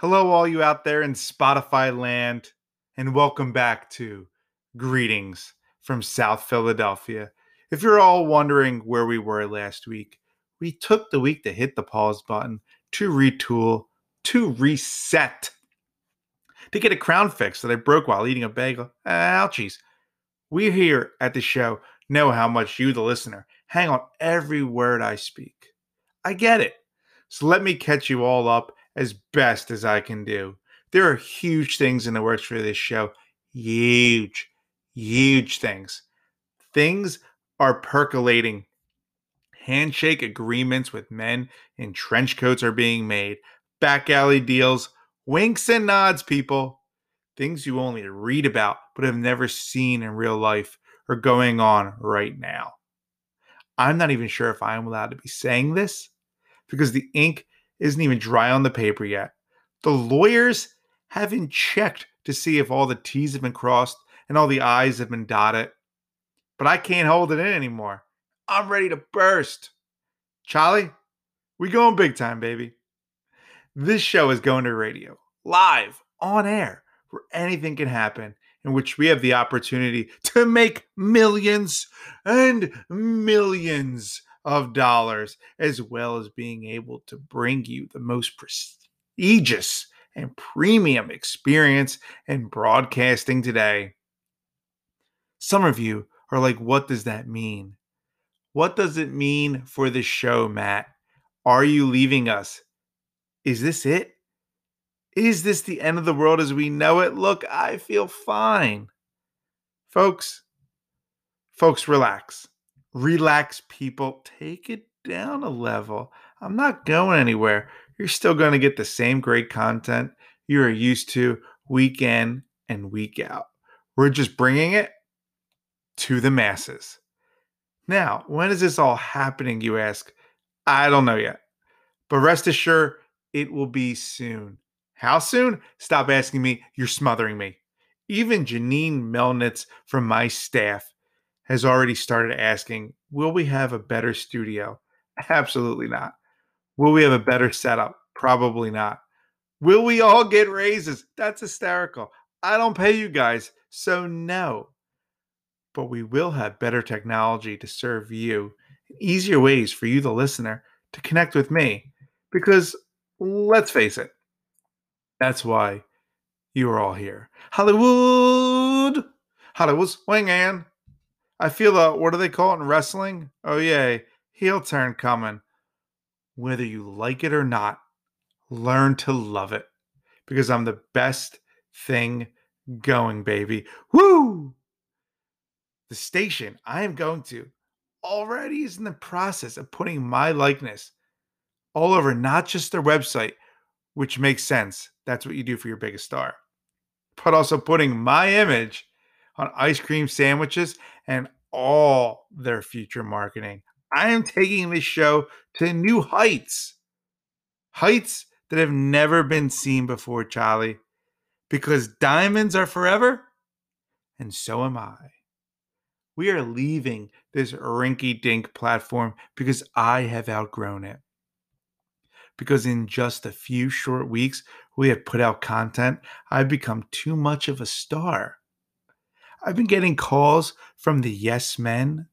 Hello, all you out there in Spotify land, and welcome back to Greetings from South Philadelphia. If you're all wondering where we were last week, we took the week to hit the pause button, to retool, to reset, to get a crown fix that I broke while eating a bagel. Ah, ouchies. We here at the show know how much you, the listener, hang on every word I speak. I get it. So let me catch you all up as best as I can do. There are huge things in the works for this show. Huge, huge things. Things are percolating. Handshake agreements with men in trench coats are being made. Back alley deals, winks and nods, people. Things you only read about but have never seen in real life are going on right now. I'm not even sure if I am allowed to be saying this because the ink isn't even dry on the paper yet. The lawyers haven't checked to see if all the T's have been crossed and all the I's have been dotted. But I can't hold it in anymore. I'm ready to burst. Charlie, we going big time, baby. This show is going to radio, live, on air, where anything can happen, in which we have the opportunity to make millions and millions of dollars, as well as being able to bring you the most prestigious and premium experience in broadcasting today. Some of you are like, what does that mean? What does it mean for the show, Matt? Are you leaving us? Is this it? Is this the end of the world as we know it? Look, I feel fine. Folks, folks, relax relax, people. Take it down a level. I'm not going anywhere. You're still going to get the same great content you are used to week in and week out. We're just bringing it to the masses. Now, when is this all happening, you ask? I don't know yet. But rest assured, it will be soon. How soon? Stop asking me. You're smothering me. Even Janine Melnitz from my staff has already started asking, will we have a better studio? Absolutely not. Will we have a better setup? Probably not. Will we all get raises? That's hysterical. I don't pay you guys, so no. But we will have better technology to serve you, easier ways for you, the listener, to connect with me. Because let's face it, that's why you are all here. Hollywood! Hollywood swinging. I feel a what do they call it in wrestling? Oh yeah, heel turn coming. Whether you like it or not, learn to love it because I'm the best thing going, baby. Woo! The station I am going to already is in the process of putting my likeness all over not just their website, which makes sense. That's what you do for your biggest star, but also putting my image on ice cream sandwiches and all their future marketing. I am taking this show to new heights. Heights that have never been seen before, Charlie. Because diamonds are forever, and so am I. We are leaving this rinky dink platform because I have outgrown it. Because in just a few short weeks, we have put out content, I've become too much of a star. I've been getting calls from the yes men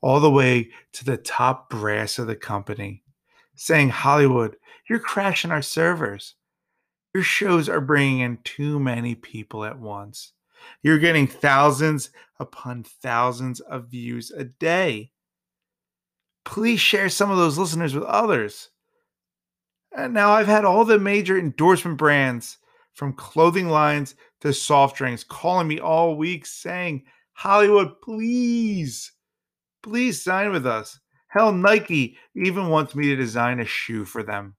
all the way to the top brass of the company saying, Hollywood, you're crashing our servers. Your shows are bringing in too many people at once. You're getting thousands upon thousands of views a day. Please share some of those listeners with others. And now I've had all the major endorsement brands from clothing lines to soft drinks, calling me all week saying, Hollywood, please, please sign with us. Hell, Nike even wants me to design a shoe for them.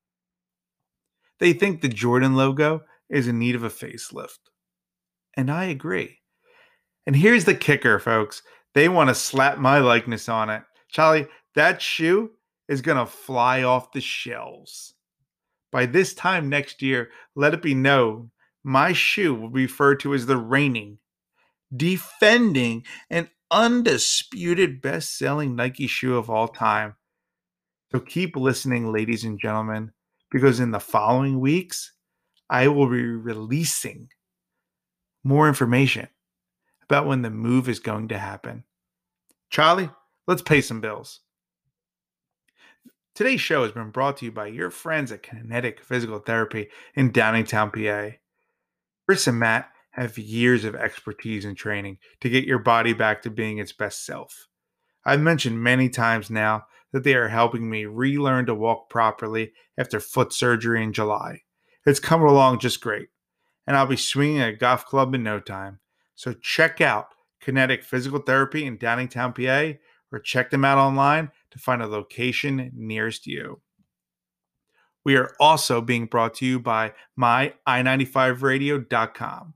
They think the Jordan logo is in need of a facelift. And I agree. And here's the kicker, folks. They want to slap my likeness on it. Charlie, that shoe is going to fly off the shelves. By this time next year, let it be known my shoe will be referred to as the reigning, defending, and undisputed best selling Nike shoe of all time. So keep listening, ladies and gentlemen, because in the following weeks, I will be releasing more information about when the move is going to happen. Charlie, let's pay some bills. Today's show has been brought to you by your friends at Kinetic Physical Therapy in Downingtown, PA. Chris and Matt have years of expertise and training to get your body back to being its best self. I've mentioned many times now that they are helping me relearn to walk properly after foot surgery in July. It's coming along just great, and I'll be swinging a golf club in no time. So check out Kinetic Physical Therapy in Downingtown, PA, or check them out online to find a location nearest you. We are also being brought to you by myi95radio.com.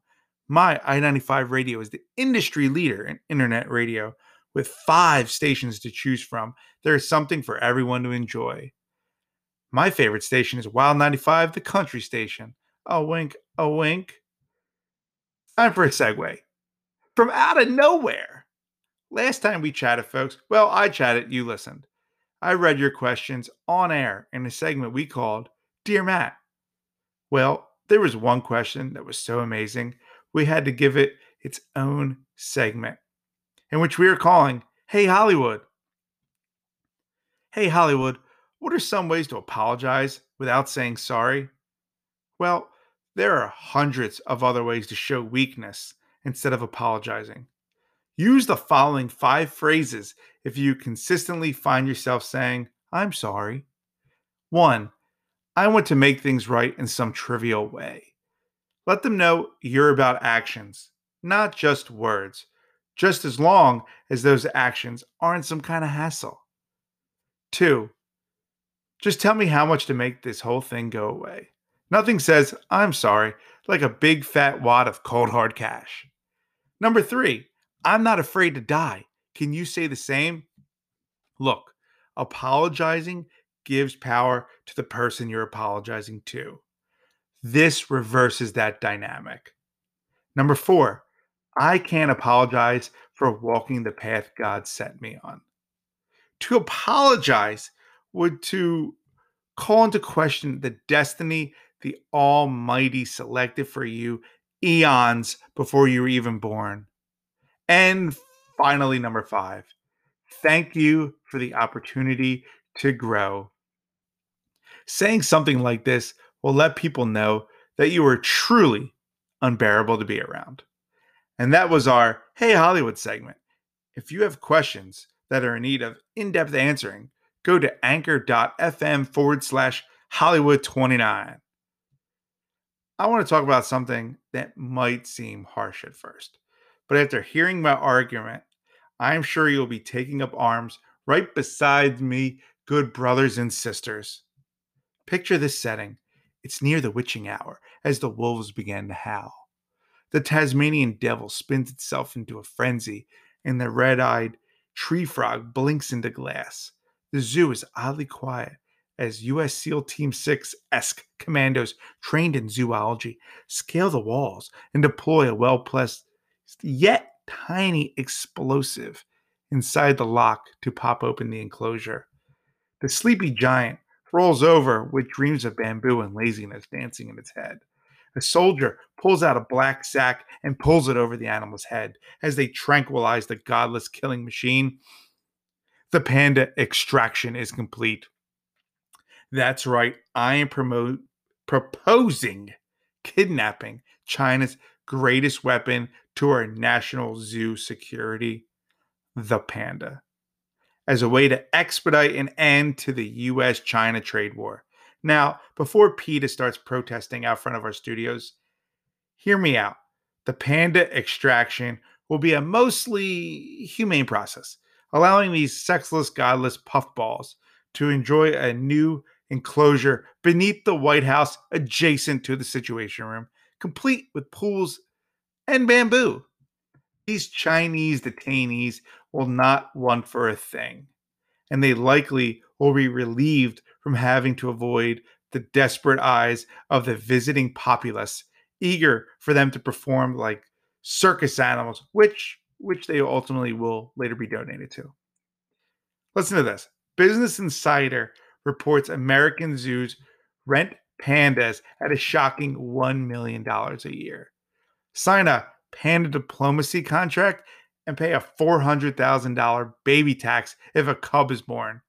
My I95 Radio is the industry leader in internet radio with five stations to choose from. There is something for everyone to enjoy. My favorite station is Wild 95, the country station. A wink, a wink. Time for a segue. From out of nowhere. Last time we chatted, folks, well, I chatted, you listened. I read your questions on air in a segment we called Dear Matt. Well, there was one question that was so amazing, we had to give it its own segment, in which we are calling Hey Hollywood. Hey Hollywood, what are some ways to apologize without saying sorry? Well, there are hundreds of other ways to show weakness instead of apologizing. Use the following five phrases if you consistently find yourself saying, I'm sorry. One, I want to make things right in some trivial way. Let them know you're about actions, not just words, just as long as those actions aren't some kind of hassle. Two, just tell me how much to make this whole thing go away. Nothing says, I'm sorry, like a big fat wad of cold hard cash. Number three, I'm not afraid to die. Can you say the same? Look, apologizing gives power to the person you're apologizing to. This reverses that dynamic. Number four, I can't apologize for walking the path God set me on. To apologize would to call into question the destiny the Almighty selected for you eons before you were even born. And finally, number five, thank you for the opportunity to grow. Saying something like this will let people know that you are truly unbearable to be around. And that was our Hey Hollywood segment. If you have questions that are in need of in depth answering, go to anchor.fm forward slash Hollywood 29. I want to talk about something that might seem harsh at first. But after hearing my argument, I'm sure you'll be taking up arms right beside me, good brothers and sisters. Picture this setting. It's near the witching hour as the wolves begin to howl. The Tasmanian devil spins itself into a frenzy, and the red eyed tree frog blinks into glass. The zoo is oddly quiet as U.S. SEAL Team 6 esque commandos trained in zoology scale the walls and deploy a well placed yet tiny explosive inside the lock to pop open the enclosure. The sleepy giant rolls over with dreams of bamboo and laziness dancing in its head. A soldier pulls out a black sack and pulls it over the animal's head as they tranquilize the godless killing machine. The panda extraction is complete. That's right, I am promote, proposing kidnapping China's greatest weapon to our national zoo security the panda as a way to expedite an end to the US China trade war. Now, before PETA starts protesting out front of our studios, hear me out. The panda extraction will be a mostly humane process, allowing these sexless, godless puffballs to enjoy a new enclosure beneath the White House adjacent to the Situation Room, complete with pools and bamboo. These Chinese detainees will not want for a thing, and they likely will be relieved from having to avoid the desperate eyes of the visiting populace, eager for them to perform like circus animals, which which they ultimately will later be donated to. Listen to this. Business Insider reports American zoos rent pandas at a shocking $1 million a year. Sign a panda diplomacy contract and pay a $400,000 baby tax if a cub is born.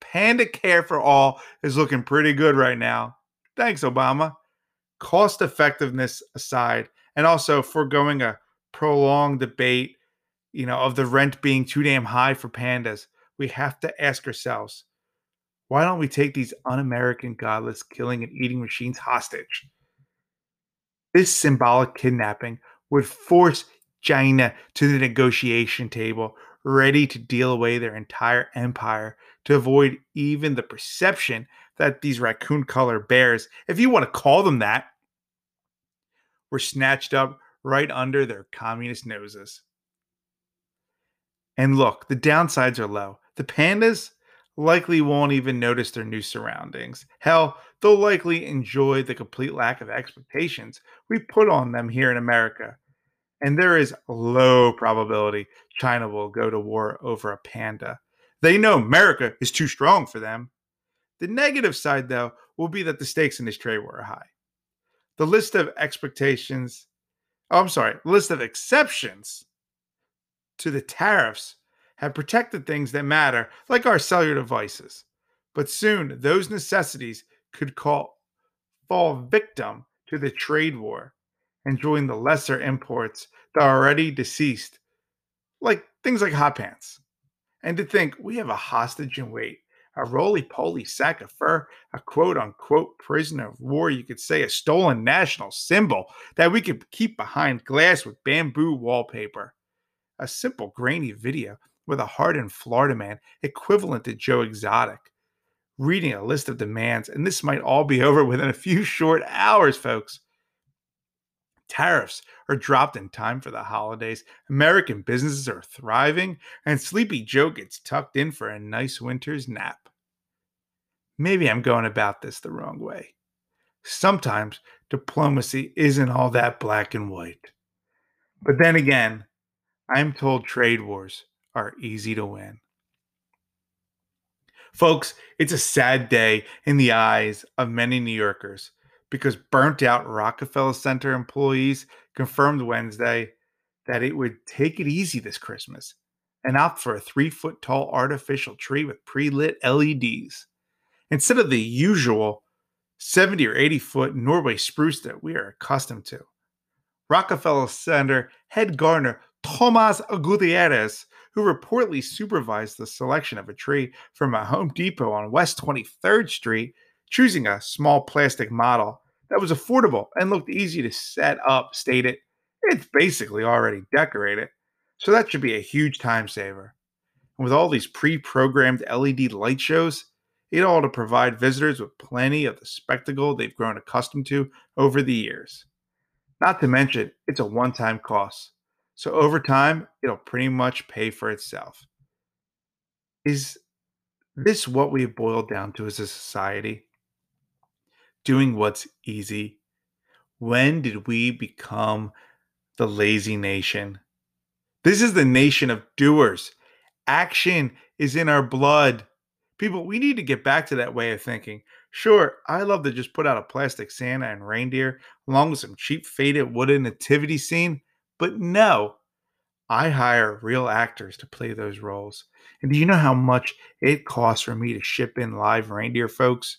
Panda Care for All is looking pretty good right now. Thanks, Obama. Cost effectiveness aside, and also foregoing a prolonged debate, you know, of the rent being too damn high for pandas, we have to ask ourselves why don't we take these un American, godless, killing, and eating machines hostage? This symbolic kidnapping would force China to the negotiation table, ready to deal away their entire empire to avoid even the perception that these raccoon colored bears, if you want to call them that, were snatched up right under their communist noses. And look, the downsides are low. The pandas, likely won't even notice their new surroundings. Hell, they'll likely enjoy the complete lack of expectations we put on them here in America. And there is low probability China will go to war over a panda. They know America is too strong for them. The negative side, though, will be that the stakes in this trade war are high. The list of expectations, oh, I'm sorry, list of exceptions to the tariffs have protected things that matter, like our cellular devices. But soon, those necessities could call, fall victim to the trade war and join the lesser imports that are already deceased, like things like hot pants. And to think we have a hostage in wait, a roly poly sack of fur, a quote unquote prisoner of war, you could say a stolen national symbol that we could keep behind glass with bamboo wallpaper. A simple grainy video with a hardened Florida man equivalent to Joe Exotic. Reading a list of demands, and this might all be over within a few short hours, folks. Tariffs are dropped in time for the holidays. American businesses are thriving, and Sleepy Joe gets tucked in for a nice winter's nap. Maybe I'm going about this the wrong way. Sometimes diplomacy isn't all that black and white. But then again, I'm told trade wars are easy to win. Folks, it's a sad day in the eyes of many New Yorkers because burnt out Rockefeller Center employees confirmed Wednesday that it would take it easy this Christmas and opt for a three foot tall artificial tree with pre lit LEDs instead of the usual 70 or 80 foot Norway spruce that we are accustomed to. Rockefeller Center head gardener Tomas Gutierrez who reportedly supervised the selection of a tree from a Home Depot on West 23rd Street, choosing a small plastic model that was affordable and looked easy to set up, stated, It's basically already decorated, so that should be a huge time saver. And with all these pre programmed LED light shows, it all to provide visitors with plenty of the spectacle they've grown accustomed to over the years. Not to mention, it's a one time cost. So over time, it'll pretty much pay for itself. Is this what we've boiled down to as a society? Doing what's easy. When did we become the lazy nation? This is the nation of doers. Action is in our blood. People, we need to get back to that way of thinking. Sure, I love to just put out a plastic Santa and reindeer along with some cheap faded wooden nativity scene. But no, I hire real actors to play those roles. And do you know how much it costs for me to ship in live reindeer, folks?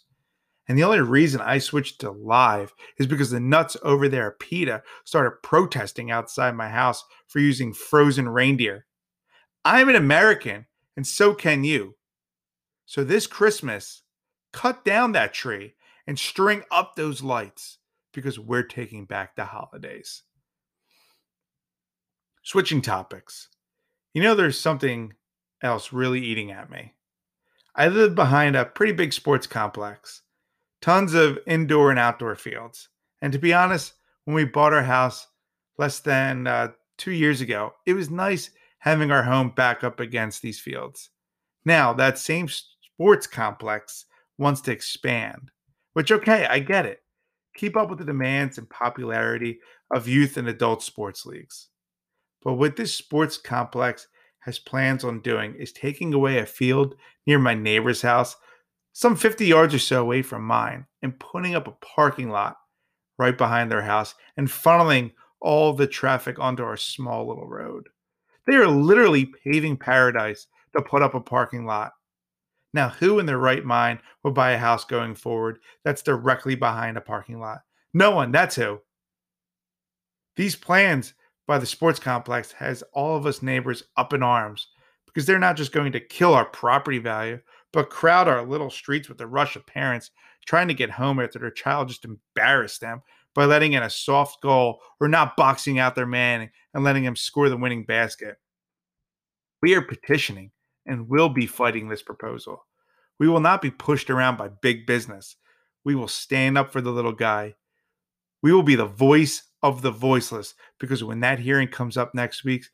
And the only reason I switched to live is because the nuts over there at PETA started protesting outside my house for using frozen reindeer. I'm an American, and so can you. So this Christmas, cut down that tree and string up those lights because we're taking back the holidays. Switching topics. You know, there's something else really eating at me. I live behind a pretty big sports complex, tons of indoor and outdoor fields. And to be honest, when we bought our house less than uh, two years ago, it was nice having our home back up against these fields. Now, that same sports complex wants to expand, which, okay, I get it. Keep up with the demands and popularity of youth and adult sports leagues. But what this sports complex has plans on doing is taking away a field near my neighbor's house some 50 yards or so away from mine and putting up a parking lot right behind their house and funneling all the traffic onto our small little road. They are literally paving paradise to put up a parking lot. Now, who in their right mind would buy a house going forward that's directly behind a parking lot? No one, that's who. These plans by the sports complex has all of us neighbors up in arms because they're not just going to kill our property value, but crowd our little streets with a rush of parents trying to get home after their child just embarrassed them by letting in a soft goal or not boxing out their man and letting him score the winning basket. We are petitioning and will be fighting this proposal. We will not be pushed around by big business. We will stand up for the little guy. We will be the voice of the voiceless because when that hearing comes up next week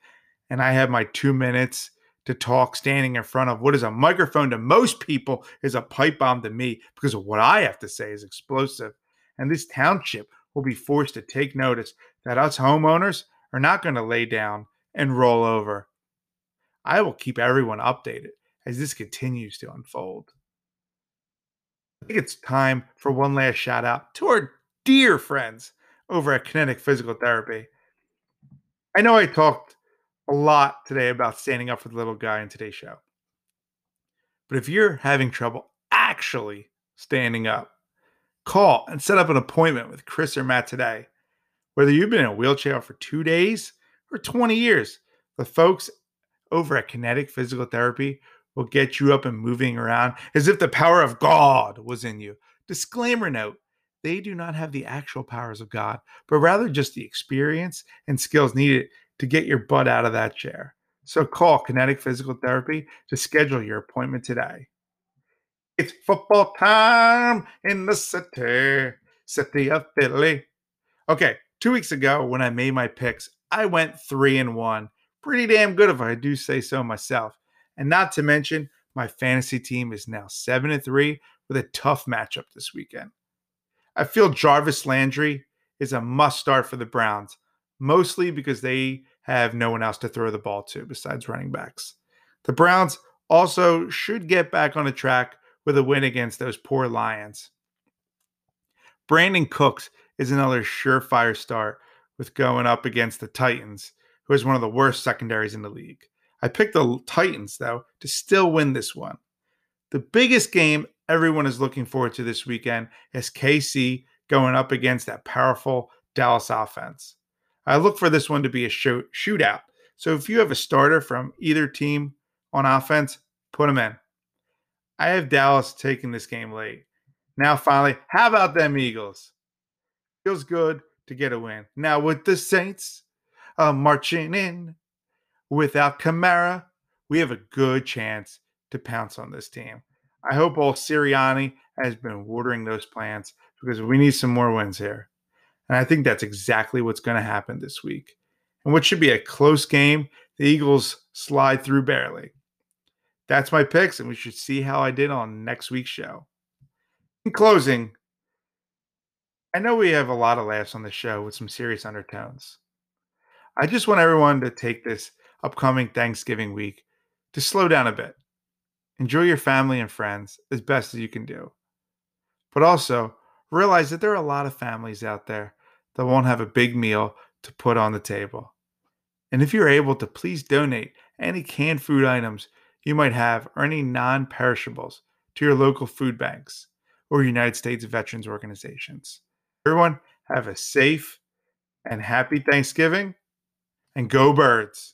and I have my two minutes to talk standing in front of what is a microphone to most people is a pipe bomb to me because what I have to say is explosive. And this township will be forced to take notice that us homeowners are not going to lay down and roll over. I will keep everyone updated as this continues to unfold. I think it's time for one last shout out to our dear friends over at Kinetic Physical Therapy. I know I talked a lot today about standing up for the little guy in today's show. But if you're having trouble actually standing up, call and set up an appointment with Chris or Matt today. Whether you've been in a wheelchair for two days or 20 years, the folks over at Kinetic Physical Therapy will get you up and moving around as if the power of God was in you. Disclaimer note they do not have the actual powers of God, but rather just the experience and skills needed to get your butt out of that chair. So call Kinetic Physical Therapy to schedule your appointment today. It's football time in the city, city of Philly. Okay, two weeks ago when I made my picks, I went three and one. Pretty damn good if I do say so myself. And not to mention, my fantasy team is now seven and three with a tough matchup this weekend. I feel Jarvis Landry is a must start for the Browns, mostly because they have no one else to throw the ball to besides running backs. The Browns also should get back on the track with a win against those poor Lions. Brandin Cooks is another surefire start with going up against the Titans, who is one of the worst secondaries in the league. I picked the Titans, though, to still win this one. The biggest game everyone is looking forward to this weekend is KC going up against that powerful Dallas offense. I look for this one to be a shoot, shootout. So if you have a starter from either team on offense, put them in. I have Dallas taking this game late. Now, finally, how about them Eagles? Feels good to get a win. Now, with the Saints uh, marching in without Kamara, we have a good chance to pounce on this team. I hope old Sirianni has been watering those plants because we need some more wins here. And I think that's exactly what's going to happen this week. And what should be a close game, the Eagles slide through barely. That's my picks, and we should see how I did on next week's show. In closing, I know we have a lot of laughs on the show with some serious undertones. I just want everyone to take this upcoming Thanksgiving week to slow down a bit Enjoy your family and friends as best as you can do. But also realize that there are a lot of families out there that won't have a big meal to put on the table. And if you're able to, please donate any canned food items you might have or any non perishables to your local food banks or United States veterans organizations. Everyone, have a safe and happy Thanksgiving and go birds.